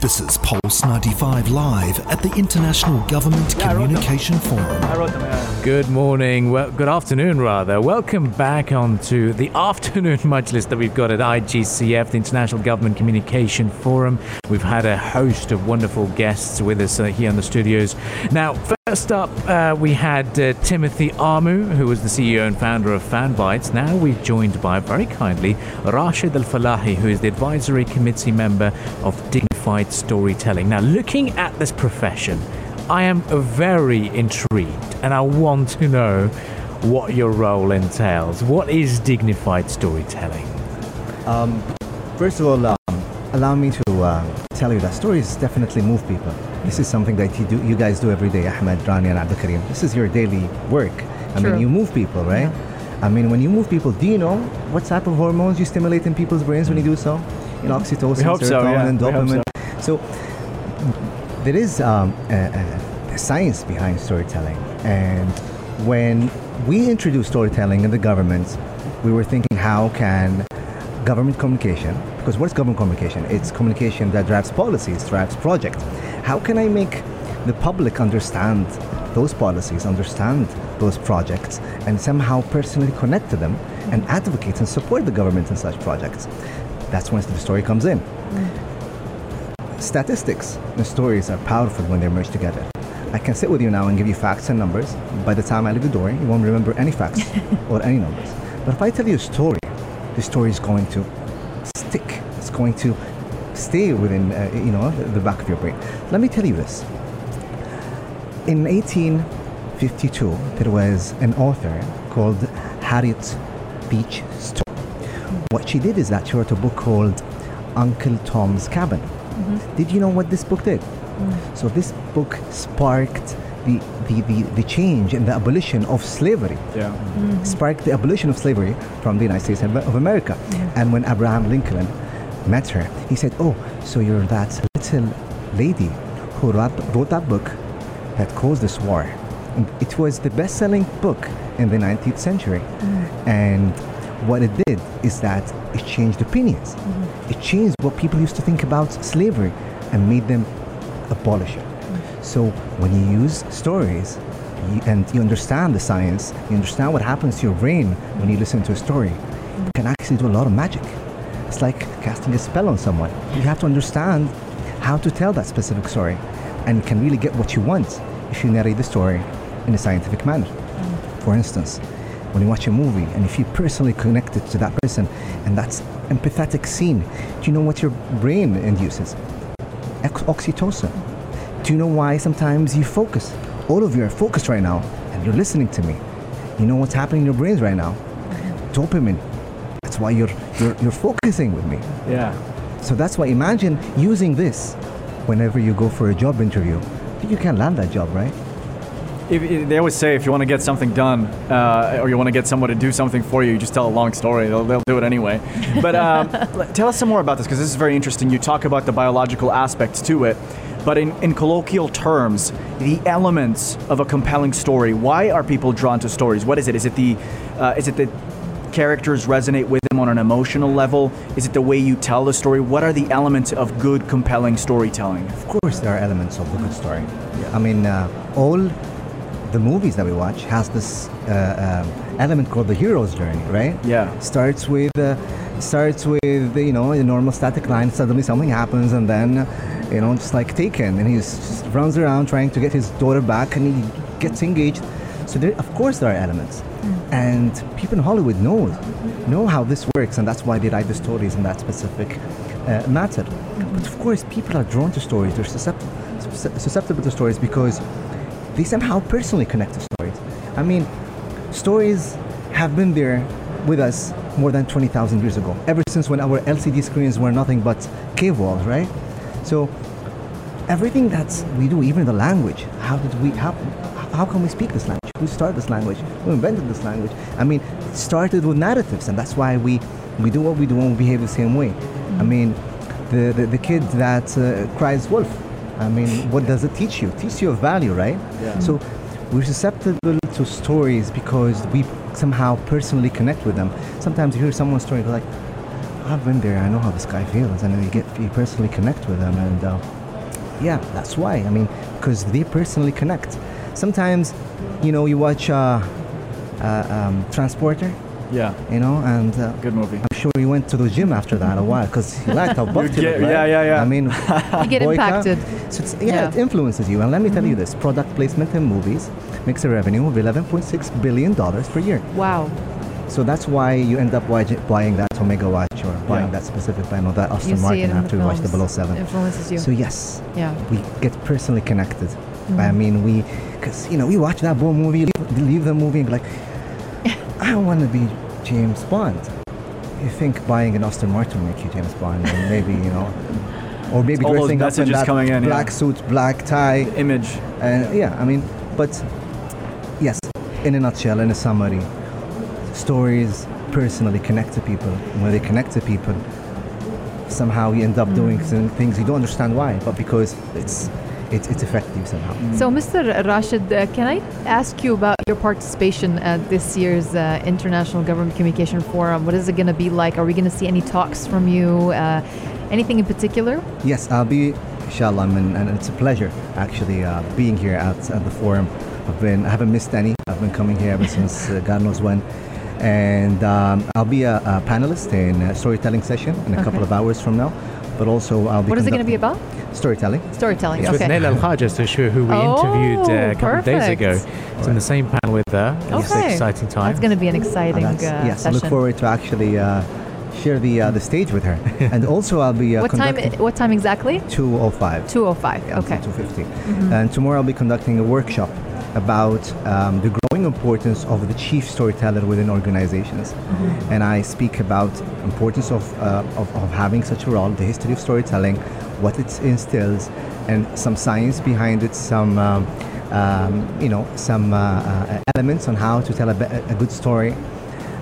This is Pulse 95 Live at the International Government Communication Forum. I wrote them. Yeah. Good morning, well, good afternoon rather. Welcome back onto the afternoon majlis that we've got at IGCF, the International Government Communication Forum. We've had a host of wonderful guests with us uh, here in the studios. Now, first up, uh, we had uh, Timothy Armoo, who was the CEO and founder of FanBytes. Now we're joined by, very kindly, Rashid Al Falahi, who is the advisory committee member of Dignified Storytelling. Now, looking at this profession, I am very intrigued and I want to know what your role entails. What is dignified storytelling? Um, First of all, um, allow me to uh, tell you that stories definitely move people. This is something that you, do, you guys do every day, Ahmed, Rani, and Abdul Karim. This is your daily work. I True. mean, you move people, right? I mean, when you move people, do you know what type of hormones you stimulate in people's brains when you do so? You know, oxytocin, We so, serotonin, yeah. and dopamine. So there is um, a, a- science behind storytelling, and when we introduced storytelling in the government, we were thinking, how can government communication? Because what's government communication? It's communication that drives policies, drives projects. How can I make the public understand those policies, understand those projects, and somehow personally connect to them and advocate and support the government in such projects? That's when the story comes in statistics and stories are powerful when they're merged together. I can sit with you now and give you facts and numbers. By the time I leave the door, you won't remember any facts or any numbers. But if I tell you a story, the story is going to stick. It's going to stay within, uh, you know, the, back of your brain. Let me tell you this. In 1852, there was an author called Harriet Beecher Stowe. What she did is that she wrote a book called Uncle Tom's Cabin. Mm-hmm. Did you know what this book did? Mm. So this book sparked the, the, the, the change and the abolition of slavery. Yeah. Mm-hmm. Sparked the abolition of slavery from the United States of of America. Mm-hmm. And when Abraham Lincoln met her, he said, Oh, so you're that little lady who wrote, wrote that book that caused this war. And it was the best selling book in the 19th century. Mm. And what it did is that it changed opinions. Mm-hmm. It changed what people used to think about slavery and made them abolish it. Mm-hmm. So when you use stories you, and you understand the science, you understand what happens to your brain when you listen to a story, you can actually do a lot of magic. It's like casting a spell on someone. You have to understand how to tell that specific story and you can really get what you want if you narrate the story in a scientific manner. Mm-hmm. For instance, when you watch a movie and if you personally connected to that person and that's empathetic scene, do you know what your brain induces? Ex- oxytocin. Do you know why sometimes you focus? All of you are focused right now and you're listening to me. You know what's happening in your brains right now? Dopamine. That's why you're, you're, you're focusing with me. Yeah. So that's why imagine using this whenever you go for a job interview. You can land that job, right? If, if- they always say if you want to get something done uh, or you want to get someone to do something for you, you just tell a long story. They'll, they'll do it anyway. But um, tell us some more about this because this is very interesting. You talk about the biological aspects to it, but in, in colloquial terms, the elements of a compelling story. Why are people drawn to stories? What is it? Is it the uh, is it the characters resonate with them on an emotional level? Is it the way you tell the story? What are the elements of good, compelling storytelling? Of course, there are elements of a good story. I mean, uh, all the movies that we watch has this uh, um, element called the hero's journey, right? Yeah. Starts with uh, starts with you know a normal static line. Suddenly something happens, and then uh, you know just like Taken, and he just runs around trying to get his daughter back, and he gets engaged. So there, of course, there are elements, and people in Hollywood know know how this works, and that's why they write the stories in that specific uh, matter. But of course, people are drawn to stories. They're susceptible, susceptible to stories because they somehow personally connect to stories. I mean, stories have been there with us more than 20,000 years ago, ever since when our LCD screens were nothing but cave walls, right? So everything that we do, even the language, how did we, how, how can we speak this language? Who started this language? Who invented this language? I mean, it started with narratives, and that's why we, we do what we do and we behave the same way. I mean, the, the, the kid that uh, cries wolf, I mean, what does it teach you? It teaches you a value, right? Yeah. So we're susceptible to stories because we somehow personally connect with them. Sometimes you hear someone's story, you're like, I've been there. I know how this guy feels, and you get you personally connect with them, and uh, yeah, that's why. I mean, because they personally connect. Sometimes, you know, you watch uh, uh, um, Transporter, Yeah. you know, and uh, Good movie. I'm sure you went to the gym after that a while because he liked how buff You'd you get- look, right? yeah, yeah, yeah. I mean, You get Boyka, impacted. So it's, yeah, Yeah. Mm-hmm. it influences you. And let me tell you this: product placement in movies makes a revenue of 11.6 billion dollars per year. Wow. So that's why you end up buying that Omega watch or buying Yeah. that specific brand or that You Aston Martin it in after you watch the. Below Seven. Influences you. So yes, yeah. we get personally connected. Mm-hmm. I mean, we, because you know, we watch that Bond movie, leave, leave the movie, and be like, I want to be James Bond. You think buying an Aston Martin will make you James Bond, or maybe you know, or maybe All those dressing up in messages that coming in, yeah. black suit, black tie, Image. and yeah, I mean, but yes, in a nutshell, in a summary, stories personally connect to people. When they connect to people, somehow you end up doing hmm. some things you don't understand why, but because it's it's, it's effective somehow. So, Mr. Rashid, uh, can I ask you about your participation at this year's uh, International Government Communication Forum? What is it going to be like? Are we going to see any talks from you? Uh, anything in particular? Yes, I'll be, inshallah, and, and it's a pleasure actually uh, being here at, at the forum. I've been, I haven't missed any. I've been coming here ever since uh, God knows when. And um, I'll be a, a panelist in a storytelling session in a couple of hours from now. But also, I'll be What is it going to be about? Storytelling. Storytelling. Yes. With Okay. Al Khaja, so she- who we Oh, interviewed uh, a couple of days ago. It's in the same panel with her. Okay. It's an exciting time. That's going to be an exciting uh, yes, I look forward to actually uh, share the uh, the stage with her. and also, I'll be uh, what time? What time exactly? 205. 205. Yeah, Okay. until 250. And tomorrow I'll be conducting a workshop about um, the growing importance of the chief storyteller within organizations. And I speak about importance of, uh, of, of having such a role, the history of storytelling, what it instills, and some science behind it, some um, um, you know some uh, uh, elements on how to tell a, a good story,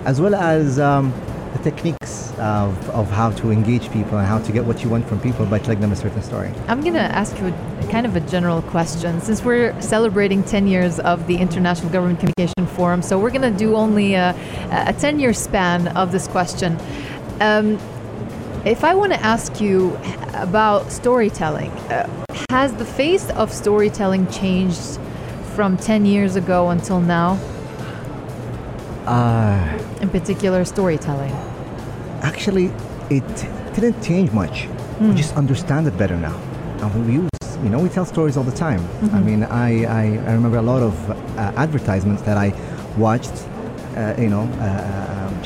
as well as um, the techniques of, of how to engage people and how to get what you want from people by telling them a certain story. I'm going to ask you a, kind of a general question. Since we're celebrating 10 years of the International Government Communication Forum, so we're going to do only a, a 10 year span of this question. Um, if I want to ask you about storytelling, uh, has the face of storytelling changed from 10 years ago until now? Uh, In particular, storytelling. actually, it didn't change much. We just understand it better now. And we use, you know, we tell stories all the time. I mean, I, I, I remember a lot of uh, advertisements that I watched, uh, you know,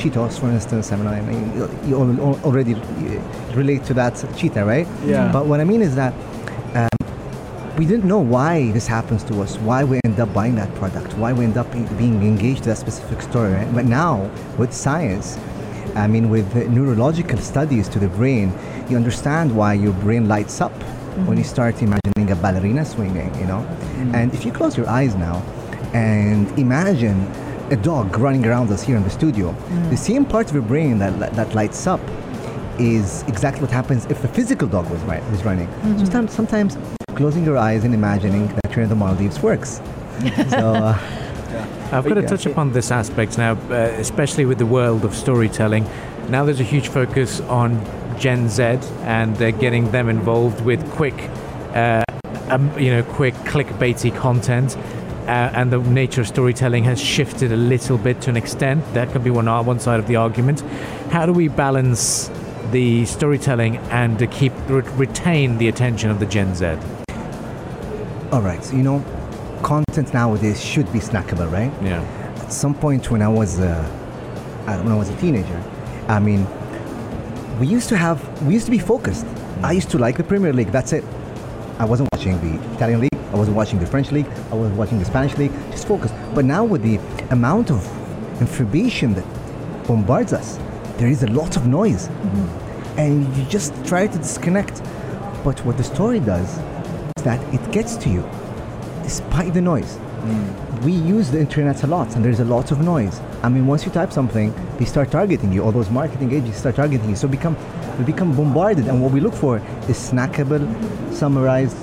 Cheetos, for instance. I mean, I mean you, you al- al- already relate to that cheetah, right? Yeah. But what I mean is that um, we didn't know why this happens to us, why we end up buying that product, why we end up being engaged to that specific story. Right? But now, with science, I mean, with the neurological studies to the brain, you understand why your brain lights up when you start imagining a ballerina swinging, you know? And if you close your eyes now and imagine a dog running around us here in the studio, the same part of your brain that, that lights up is exactly what happens if a physical dog was, was running. Sometimes, sometimes closing your eyes and imagining that you're in the Maldives works. so, uh, I've got to Yeah. touch upon this aspect now, uh, especially with the world of storytelling. Now there's a huge focus on Gen Z and uh, getting them involved with quick, uh, um, you know, quick clickbaity content. Uh, and the nature of storytelling has shifted a little bit to an extent. That could be one one side of the argument. How do we balance the storytelling and to keep retain the attention of the Gen Z? all right, so, you know, content nowadays should be snackable, right? Yeah. At some point when I was, uh, I don't know, when I was a teenager, I mean, we used to have, we used to be focused. I used to like the Premier League. That's it. I wasn't watching the Italian league. I wasn't watching the French league. I wasn't watching the Spanish league. Just focus. But now with the amount of information that bombards us, there is a lot of noise, mm-hmm. and you just try to disconnect. But what the story does is that it gets to you, despite the noise mm. we use the internet a lot and there's a lot of noise. I mean, once you type something, they start targeting you. All those marketing agencies start targeting you. So become we become bombarded, and what we look for is snackable, summarized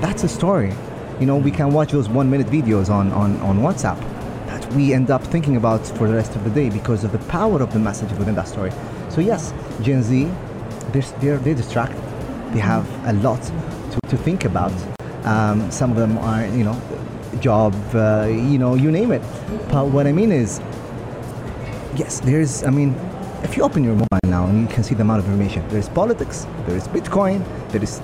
that's a story. You know, we can watch those one-minute videos on, on, on WhatsApp that we end up thinking about for the rest of the day because of the power of the message within that story. So So yes, Gen Z, they're, they're, they're distracted. They have a lot to, to think about. Um, some of them are, you know, job, uh, you know, you name it. But what I mean is, yes, there's, I mean, if you open your mobile now and you can see the amount of information, there's politics, there is Bitcoin, there is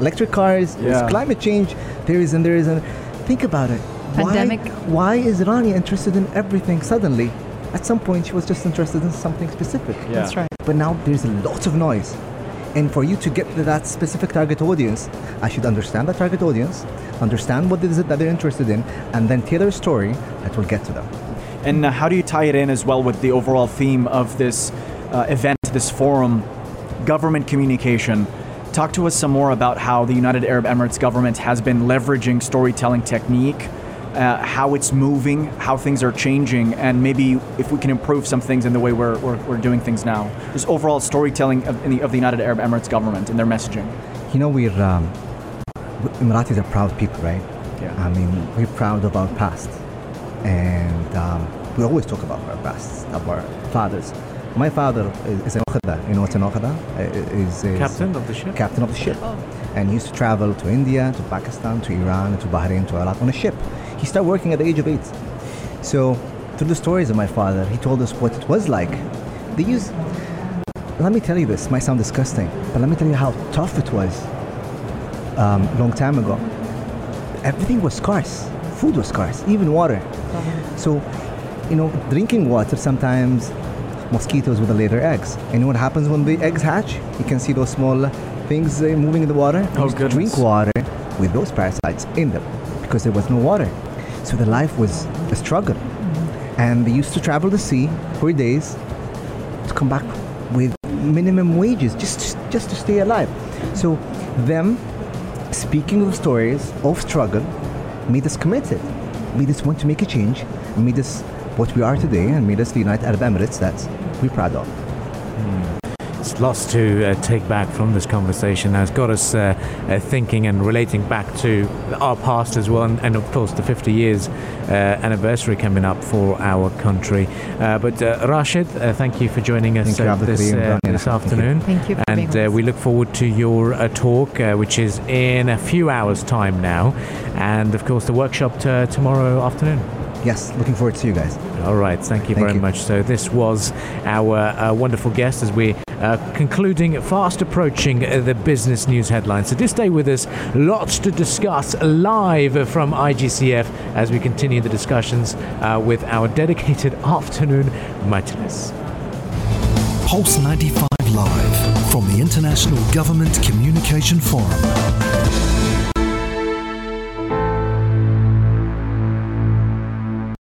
electric cars, Yeah. there's climate change, there is and there is and think about it. Pandemic. Why, why is Rania interested in everything suddenly? At some point, she was just interested in something specific. Yeah. That's right. But now there's a lot of noise. And for you to get to that specific target audience, I should understand the target audience, understand what it is that they're interested in, and then tailor a story that will get to them. And uh, how do you tie it in as well with the overall theme of this uh, event, this forum, government communication? Talk to us some more about how the United Arab Emirates government has been leveraging storytelling technique, uh, how it's moving, how things are changing, and maybe if we can improve some things in the way we're, we're, we're doing things now. Just overall storytelling of, in the, of the United Arab Emirates government and their messaging. You know, we're um, Emiratis are proud people, right? Yeah. I mean, we're proud of our past, and um, we always talk about our past, of our fathers. My father is, an Okhada. You know what's an Okhada? Uh, Is, is Captain of the ship? Captain of the ship. And he used to travel to India, to Pakistan, to Iran, to Bahrain, to Iraq on a ship. He started working at the age of eight. So, through the stories of my father, he told us what it was like. They used, let me tell you this, might sound disgusting, but let me tell you how tough it was um, long time ago. Everything was scarce. Food was scarce, even water. So, you know, drinking water sometimes mosquitoes with the later eggs. And you know what happens when the eggs hatch? You can see those small things uh, moving in the water. Oh, goodness. Drink water with those parasites in them because there was no water. So the life was a struggle. And they used to travel the sea for days to come back with minimum wages just just to stay alive. So them speaking of stories of struggle made us committed, made us want to make a change, made us what we are today, and made us the United Arab Emirates that we're proud of. It's lots to uh, take back from this conversation. It's got us uh, uh, thinking and relating back to our past as well, and, and of course the 50 years uh, anniversary coming up for our country. Uh, but uh, Rashid, uh, thank you for joining us Thank uh, this, Kareem, uh, Daniel. this Thank you. afternoon. Thank you for being And uh, we look forward to your uh, talk, uh, which is in a few hours' time now, and of course the workshop t- tomorrow afternoon. Yes, looking forward to see you guys. All right, thank you Thank very you. much. So this was our uh, wonderful guest as we uh, concluding fast approaching uh, the business news headlines. So do stay with us. Lots to discuss live from IGCF as we continue the discussions uh, with our dedicated afternoon majlis. Pulse 95 Live from the International Government Communication Forum.